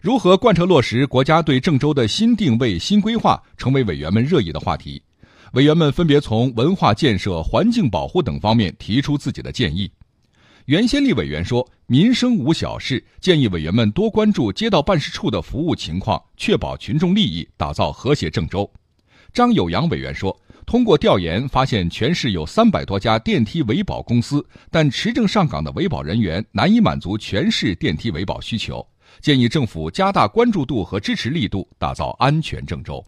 如何贯彻落实国家对郑州的新定位、新规划，成为委员们热议的话题。委员们分别从文化建设、环境保护等方面提出自己的建议。袁先立委员说：“民生无小事，建议委员们多关注街道办事处的服务情况，确保群众利益，打造和谐郑州。”张友阳委员说：“通过调研发现，全市有三百多家电梯维保公司，但持证上岗的维保人员难以满足全市电梯维保需求。”建议政府加大关注度和支持力度，打造安全郑州。